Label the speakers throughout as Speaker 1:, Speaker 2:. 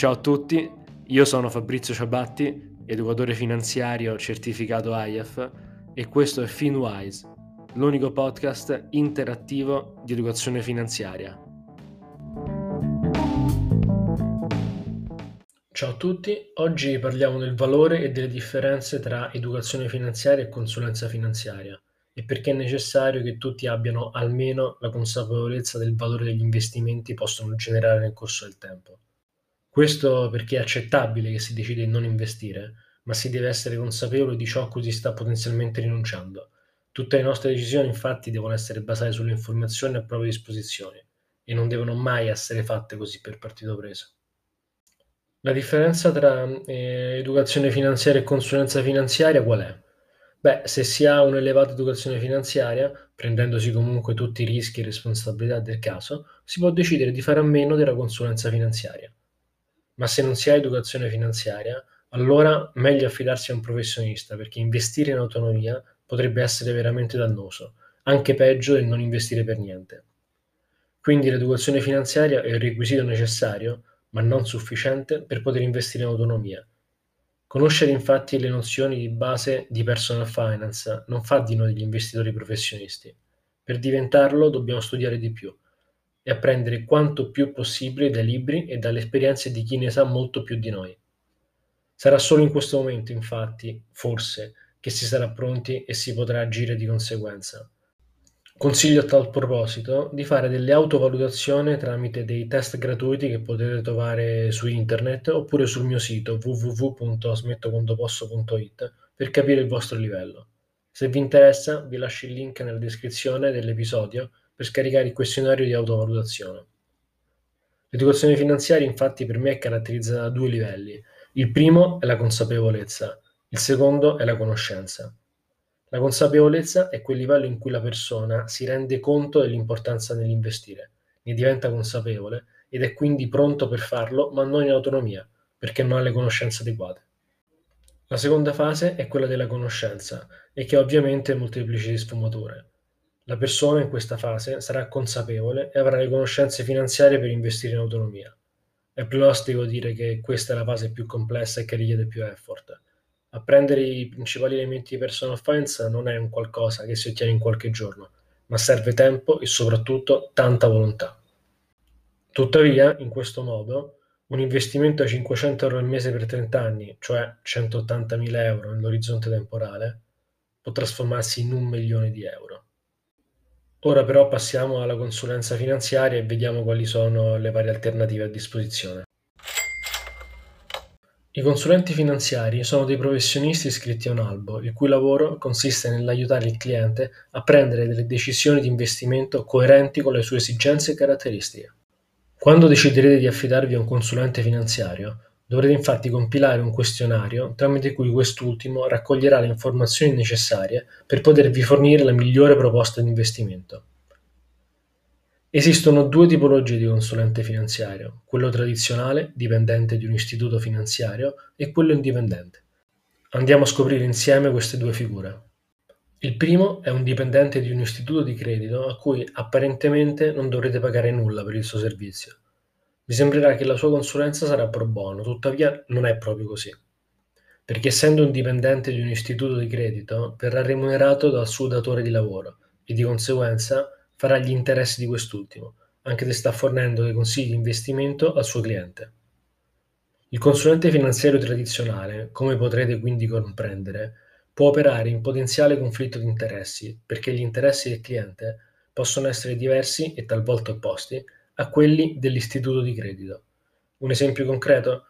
Speaker 1: Ciao a tutti, io sono Fabrizio Ciabatti, educatore finanziario certificato IAF e questo è FinWise, l'unico podcast interattivo di educazione finanziaria. Ciao a tutti, oggi parliamo del valore e delle differenze tra educazione finanziaria e consulenza finanziaria e perché è necessario che tutti abbiano almeno la consapevolezza del valore degli investimenti possono generare nel corso del tempo. Questo perché è accettabile che si decide di non investire, ma si deve essere consapevoli di ciò a cui si sta potenzialmente rinunciando. Tutte le nostre decisioni infatti devono essere basate sulle informazioni a propria disposizione e non devono mai essere fatte così per partito preso. La differenza tra eh, educazione finanziaria e consulenza finanziaria qual è? Beh, se si ha un'elevata educazione finanziaria, prendendosi comunque tutti i rischi e responsabilità del caso, si può decidere di fare a meno della consulenza finanziaria. Ma se non si ha educazione finanziaria, allora meglio affidarsi a un professionista perché investire in autonomia potrebbe essere veramente dannoso, anche peggio del non investire per niente. Quindi l'educazione finanziaria è il requisito necessario, ma non sufficiente, per poter investire in autonomia. Conoscere infatti le nozioni di base di personal finance non fa di noi degli investitori professionisti. Per diventarlo dobbiamo studiare di più apprendere quanto più possibile dai libri e dalle esperienze di chi ne sa molto più di noi. Sarà solo in questo momento, infatti, forse, che si sarà pronti e si potrà agire di conseguenza. Consiglio a tal proposito di fare delle autovalutazioni tramite dei test gratuiti che potete trovare su internet oppure sul mio sito www.smettoquandoposso.it per capire il vostro livello. Se vi interessa vi lascio il link nella descrizione dell'episodio per scaricare il questionario di autovalutazione. L'educazione finanziaria infatti per me è caratterizzata da due livelli. Il primo è la consapevolezza, il secondo è la conoscenza. La consapevolezza è quel livello in cui la persona si rende conto dell'importanza dell'investire, ne diventa consapevole ed è quindi pronto per farlo, ma non in autonomia, perché non ha le conoscenze adeguate. La seconda fase è quella della conoscenza e che ha ovviamente molteplici sfumature. La persona in questa fase sarà consapevole e avrà le conoscenze finanziarie per investire in autonomia. È pronostico dire che questa è la fase più complessa e che richiede più effort. Apprendere i principali elementi di personal finance non è un qualcosa che si ottiene in qualche giorno, ma serve tempo e soprattutto tanta volontà. Tuttavia, in questo modo, un investimento a 500 euro al mese per 30 anni, cioè 180.000 euro nell'orizzonte temporale, può trasformarsi in un milione di euro. Ora però passiamo alla consulenza finanziaria e vediamo quali sono le varie alternative a disposizione. I consulenti finanziari sono dei professionisti iscritti a un albo, il cui lavoro consiste nell'aiutare il cliente a prendere delle decisioni di investimento coerenti con le sue esigenze e caratteristiche. Quando deciderete di affidarvi a un consulente finanziario, Dovrete infatti compilare un questionario tramite cui quest'ultimo raccoglierà le informazioni necessarie per potervi fornire la migliore proposta di investimento. Esistono due tipologie di consulente finanziario, quello tradizionale, dipendente di un istituto finanziario, e quello indipendente. Andiamo a scoprire insieme queste due figure. Il primo è un dipendente di un istituto di credito a cui apparentemente non dovrete pagare nulla per il suo servizio. Vi sembrerà che la sua consulenza sarà pro bono, tuttavia non è proprio così, perché essendo un dipendente di un istituto di credito verrà remunerato dal suo datore di lavoro e di conseguenza farà gli interessi di quest'ultimo, anche se sta fornendo dei consigli di investimento al suo cliente. Il consulente finanziario tradizionale, come potrete quindi comprendere, può operare in potenziale conflitto di interessi, perché gli interessi del cliente possono essere diversi e talvolta opposti a quelli dell'istituto di credito. Un esempio concreto?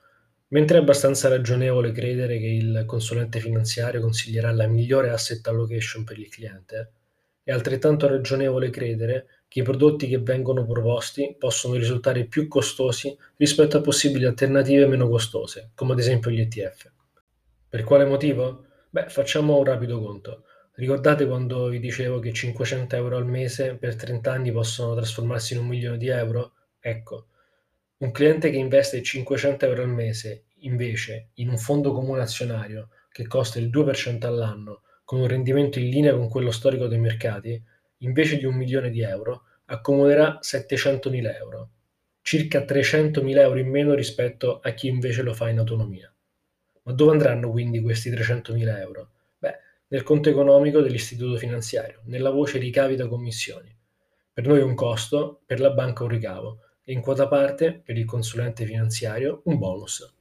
Speaker 1: Mentre è abbastanza ragionevole credere che il consulente finanziario consiglierà la migliore asset allocation per il cliente, è altrettanto ragionevole credere che i prodotti che vengono proposti possono risultare più costosi rispetto a possibili alternative meno costose, come ad esempio gli ETF. Per quale motivo? Beh, facciamo un rapido conto. Ricordate quando vi dicevo che 500 euro al mese per 30 anni possono trasformarsi in un milione di euro? Ecco, un cliente che investe 500 euro al mese invece in un fondo comune azionario che costa il 2% all'anno con un rendimento in linea con quello storico dei mercati, invece di un milione di euro, accomoderà 700.000 euro. circa 300.000 euro in meno rispetto a chi invece lo fa in autonomia. Ma dove andranno quindi questi 300.000 euro? Nel conto economico dell'istituto finanziario, nella voce ricavi da commissioni. Per noi un costo, per la banca un ricavo e in quota parte, per il consulente finanziario, un bonus.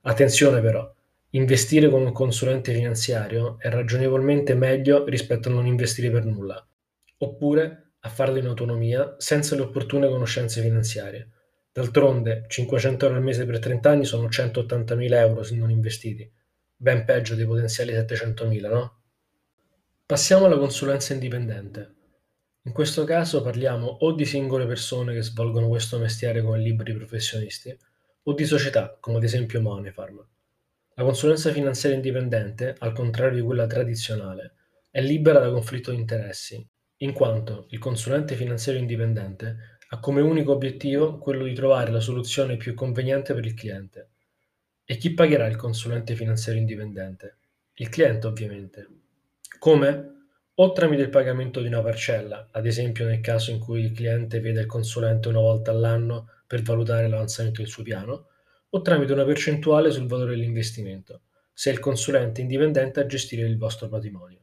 Speaker 1: Attenzione però, investire con un consulente finanziario è ragionevolmente meglio rispetto a non investire per nulla, oppure a farlo in autonomia senza le opportune conoscenze finanziarie. D'altronde 500 euro al mese per 30 anni sono 180.000 euro se non investiti, ben peggio dei potenziali 700.000, no? Passiamo alla consulenza indipendente. In questo caso parliamo o di singole persone che svolgono questo mestiere come liberi professionisti, o di società, come ad esempio Moneyfarm. La consulenza finanziaria indipendente, al contrario di quella tradizionale, è libera da conflitto di interessi, in quanto il consulente finanziario indipendente ha come unico obiettivo quello di trovare la soluzione più conveniente per il cliente. E chi pagherà il consulente finanziario indipendente? Il cliente, ovviamente. Come? O tramite il pagamento di una parcella, ad esempio nel caso in cui il cliente vede il consulente una volta all'anno per valutare l'avanzamento del suo piano, o tramite una percentuale sul valore dell'investimento, se il consulente indipendente a gestire il vostro patrimonio.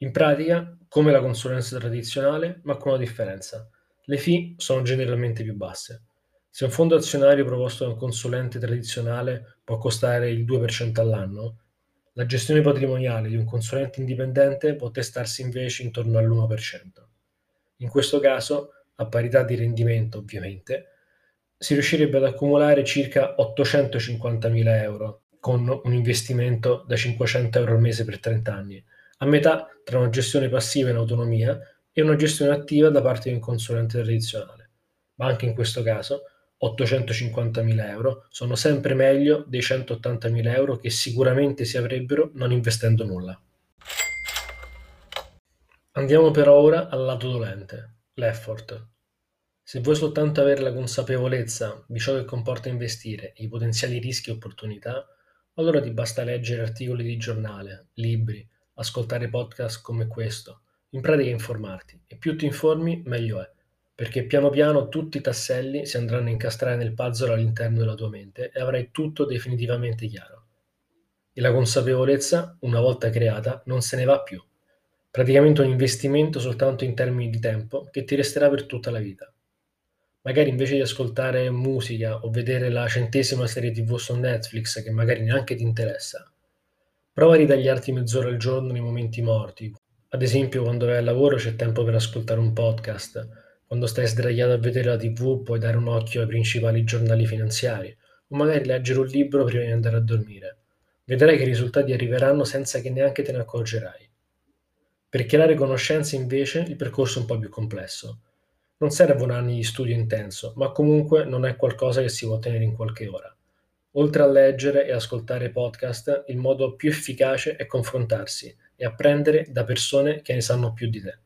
Speaker 1: In pratica, come la consulenza tradizionale, ma con una differenza. Le fee sono generalmente più basse. Se un fondo azionario proposto da un consulente tradizionale può costare il 2% all'anno, la gestione patrimoniale di un consulente indipendente può testarsi invece intorno all'1%. In questo caso, a parità di rendimento ovviamente, si riuscirebbe ad accumulare circa 850.000 euro con un investimento da 500 euro al mese per 30 anni, a metà tra una gestione passiva in autonomia e una gestione attiva da parte di un consulente tradizionale. Ma anche in questo caso 850.000 euro sono sempre meglio dei 180.000 euro che sicuramente si avrebbero non investendo nulla. Andiamo per ora al lato dolente, l'effort. Se vuoi soltanto avere la consapevolezza di ciò che comporta investire e i potenziali rischi e opportunità, allora ti basta leggere articoli di giornale, libri, ascoltare podcast come questo, in pratica informarti e più ti informi meglio è, perché piano piano tutti i tasselli si andranno a incastrare nel puzzle all'interno della tua mente e avrai tutto definitivamente chiaro. E la consapevolezza, una volta creata, non se ne va più. Praticamente un investimento soltanto in termini di tempo che ti resterà per tutta la vita magari invece di ascoltare musica o vedere la centesima serie TV su Netflix che magari neanche ti interessa, prova a ritagliarti mezz'ora al giorno nei momenti morti. Ad esempio, quando vai al lavoro c'è tempo per ascoltare un podcast, quando stai sdraiato a vedere la TV puoi dare un occhio ai principali giornali finanziari o magari leggere un libro prima di andare a dormire. Vedrai che i risultati arriveranno senza che neanche te ne accorgerai. Per creare conoscenze invece il percorso è un po' più complesso non servono anni di studio intenso, ma comunque non è qualcosa che si può ottenere in qualche ora. Oltre a leggere e ascoltare podcast, il modo più efficace è confrontarsi e apprendere da persone che ne sanno più di te.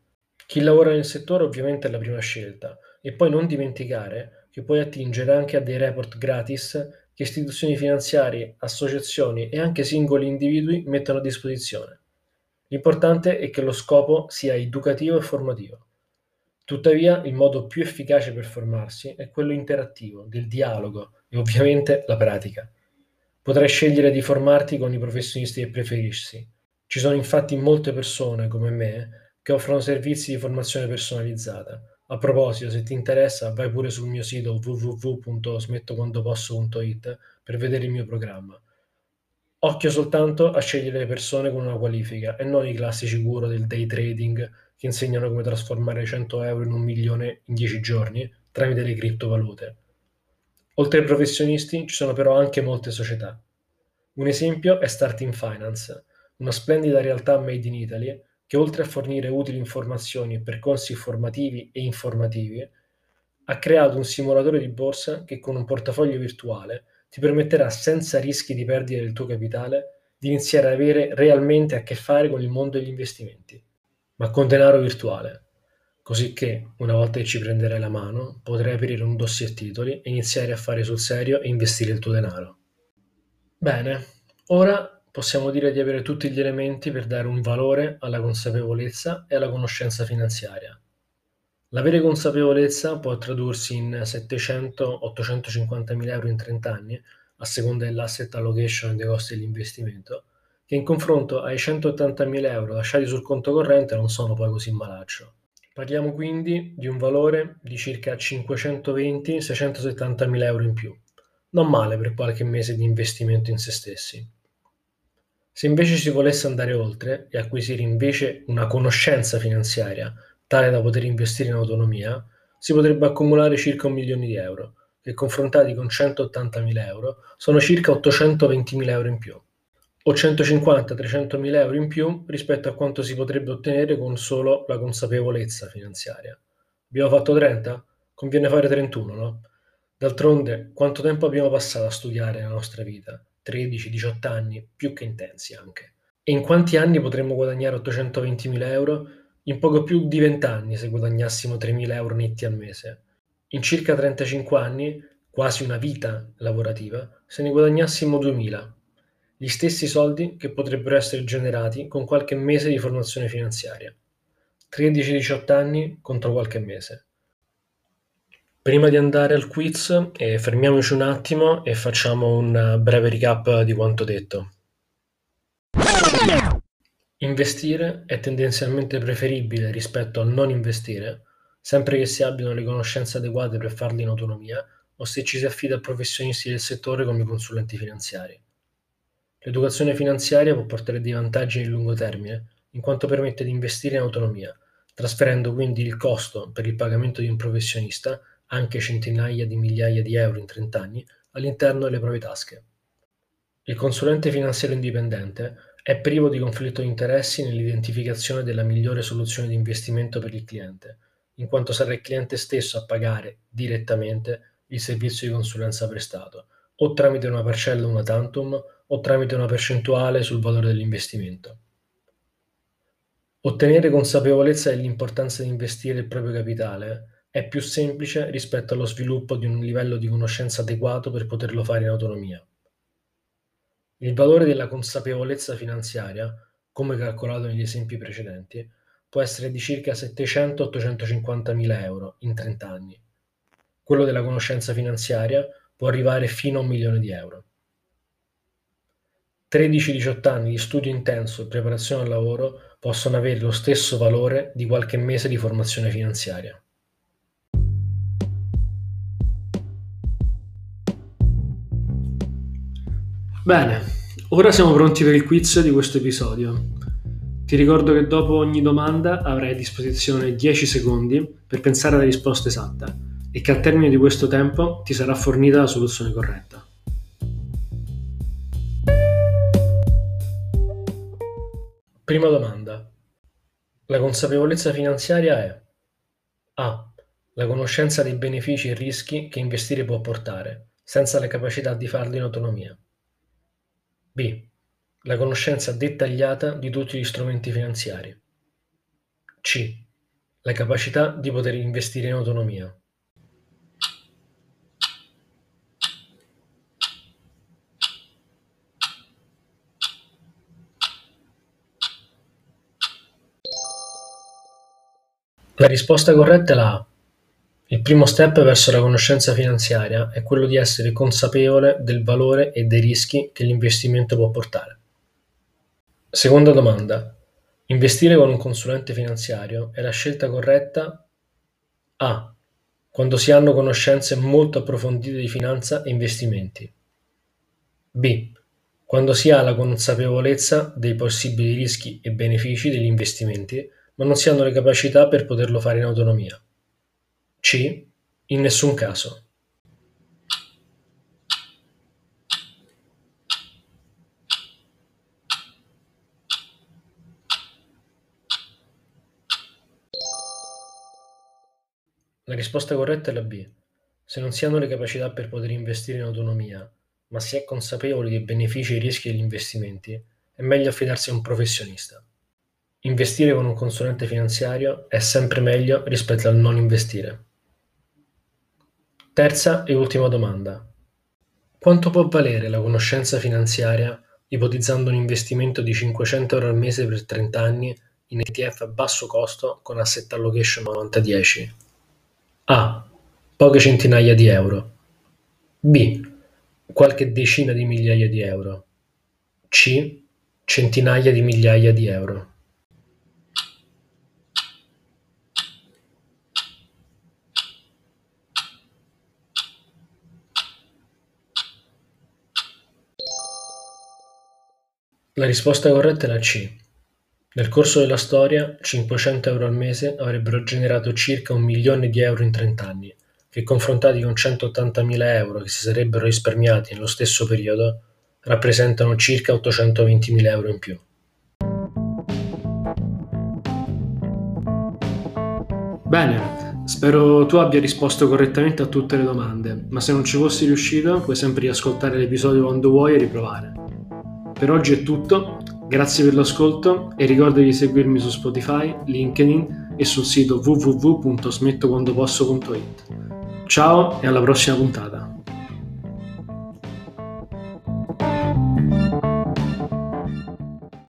Speaker 1: Chi lavora nel settore ovviamente è la prima scelta e poi non dimenticare che puoi attingere anche a dei report gratis che istituzioni finanziarie, associazioni e anche singoli individui mettono a disposizione. L'importante è che lo scopo sia educativo e formativo. Tuttavia il modo più efficace per formarsi è quello interattivo, del dialogo e ovviamente la pratica. Potrai scegliere di formarti con i professionisti che preferisci. Ci sono infatti molte persone come me che offrono servizi di formazione personalizzata. A proposito, se ti interessa, vai pure sul mio sito www.smettoquandoposso.it per vedere il mio programma. Occhio soltanto a scegliere le persone con una qualifica e non i classici guru del day trading che insegnano come trasformare 100 euro in un milione in 10 giorni tramite le criptovalute. Oltre ai professionisti ci sono però anche molte società. Un esempio è Starting Finance, una splendida realtà made in Italy che oltre a fornire utili informazioni e percorsi formativi e informativi, ha creato un simulatore di borsa che con un portafoglio virtuale ti permetterà senza rischi di perdita del tuo capitale di iniziare ad avere realmente a che fare con il mondo degli investimenti ma con denaro virtuale, così che, una volta che ci prenderai la mano, potrai aprire un dossier titoli e iniziare a fare sul serio e investire il tuo denaro. Bene, ora possiamo dire di avere tutti gli elementi per dare un valore alla consapevolezza e alla conoscenza finanziaria. L'avere consapevolezza può tradursi in 700-850 mila euro in 30 anni, a seconda dell'asset allocation e dei costi dell'investimento, che in confronto ai 180 mila euro lasciati sul conto corrente non sono poi così malaccio. Parliamo quindi di un valore di circa 520-670 mila euro in più. Non male per qualche mese di investimento in se stessi. Se invece si volesse andare oltre e acquisire invece una conoscenza finanziaria tale da poter investire in autonomia, si potrebbe accumulare circa un milione di euro, che confrontati con 180.000 euro sono circa 820.000 euro in più, o 150-300.000 euro in più rispetto a quanto si potrebbe ottenere con solo la consapevolezza finanziaria. Abbiamo fatto 30? Conviene fare 31, no? D'altronde, quanto tempo abbiamo passato a studiare nella nostra vita? 13-18 anni, più che intensi anche. E in quanti anni potremmo guadagnare 820.000 euro? In poco più di 20 anni se guadagnassimo 3.000 euro netti al mese. In circa 35 anni, quasi una vita lavorativa, se ne guadagnassimo 2.000. Gli stessi soldi che potrebbero essere generati con qualche mese di formazione finanziaria. 13-18 anni contro qualche mese. Prima di andare al quiz, eh, fermiamoci un attimo e facciamo un breve recap di quanto detto. Investire è tendenzialmente preferibile rispetto al non investire, sempre che si abbiano le conoscenze adeguate per farlo in autonomia o se ci si affida a professionisti del settore come consulenti finanziari. L'educazione finanziaria può portare dei vantaggi nel lungo termine, in quanto permette di investire in autonomia, trasferendo quindi il costo per il pagamento di un professionista anche centinaia di migliaia di euro in 30 anni, all'interno delle proprie tasche. Il consulente finanziario indipendente è privo di conflitto di interessi nell'identificazione della migliore soluzione di investimento per il cliente, in quanto sarà il cliente stesso a pagare direttamente il servizio di consulenza prestato, o tramite una parcella una tantum o tramite una percentuale sul valore dell'investimento. Ottenere consapevolezza dell'importanza di investire il proprio capitale è più semplice rispetto allo sviluppo di un livello di conoscenza adeguato per poterlo fare in autonomia. Il valore della consapevolezza finanziaria, come calcolato negli esempi precedenti, può essere di circa 700-850 mila euro in 30 anni. Quello della conoscenza finanziaria può arrivare fino a un milione di euro. 13-18 anni di studio intenso e preparazione al lavoro possono avere lo stesso valore di qualche mese di formazione finanziaria. Bene, ora siamo pronti per il quiz di questo episodio. Ti ricordo che dopo ogni domanda avrai a disposizione 10 secondi per pensare alla risposta esatta e che al termine di questo tempo ti sarà fornita la soluzione corretta. Prima domanda. La consapevolezza finanziaria è A. La conoscenza dei benefici e rischi che investire può portare, senza la capacità di farlo in autonomia. B. La conoscenza dettagliata di tutti gli strumenti finanziari. C. La capacità di poter investire in autonomia. La risposta corretta è la A. Il primo step verso la conoscenza finanziaria è quello di essere consapevole del valore e dei rischi che l'investimento può portare. Seconda domanda. Investire con un consulente finanziario è la scelta corretta A. Quando si hanno conoscenze molto approfondite di finanza e investimenti. B. Quando si ha la consapevolezza dei possibili rischi e benefici degli investimenti, ma non si hanno le capacità per poterlo fare in autonomia. C. In nessun caso. La risposta corretta è la B. Se non si hanno le capacità per poter investire in autonomia, ma si è consapevoli dei benefici e rischi degli investimenti, è meglio affidarsi a un professionista. Investire con un consulente finanziario è sempre meglio rispetto al non investire. Terza e ultima domanda. Quanto può valere la conoscenza finanziaria ipotizzando un investimento di 500 euro al mese per 30 anni in ETF a basso costo con asset allocation 90-10? A. Poche centinaia di euro. B. Qualche decina di migliaia di euro. C. Centinaia di migliaia di euro. La risposta corretta è la C. Nel corso della storia, 500 euro al mese avrebbero generato circa un milione di euro in 30 anni, che confrontati con 180.000 euro che si sarebbero risparmiati nello stesso periodo, rappresentano circa 820.000 euro in più. Bene, spero tu abbia risposto correttamente a tutte le domande, ma se non ci fossi riuscito puoi sempre riascoltare l'episodio quando vuoi e riprovare. Per oggi è tutto, grazie per l'ascolto e ricorda di seguirmi su Spotify, LinkedIn e sul sito www.smettoquandoposso.it. Ciao e alla prossima puntata.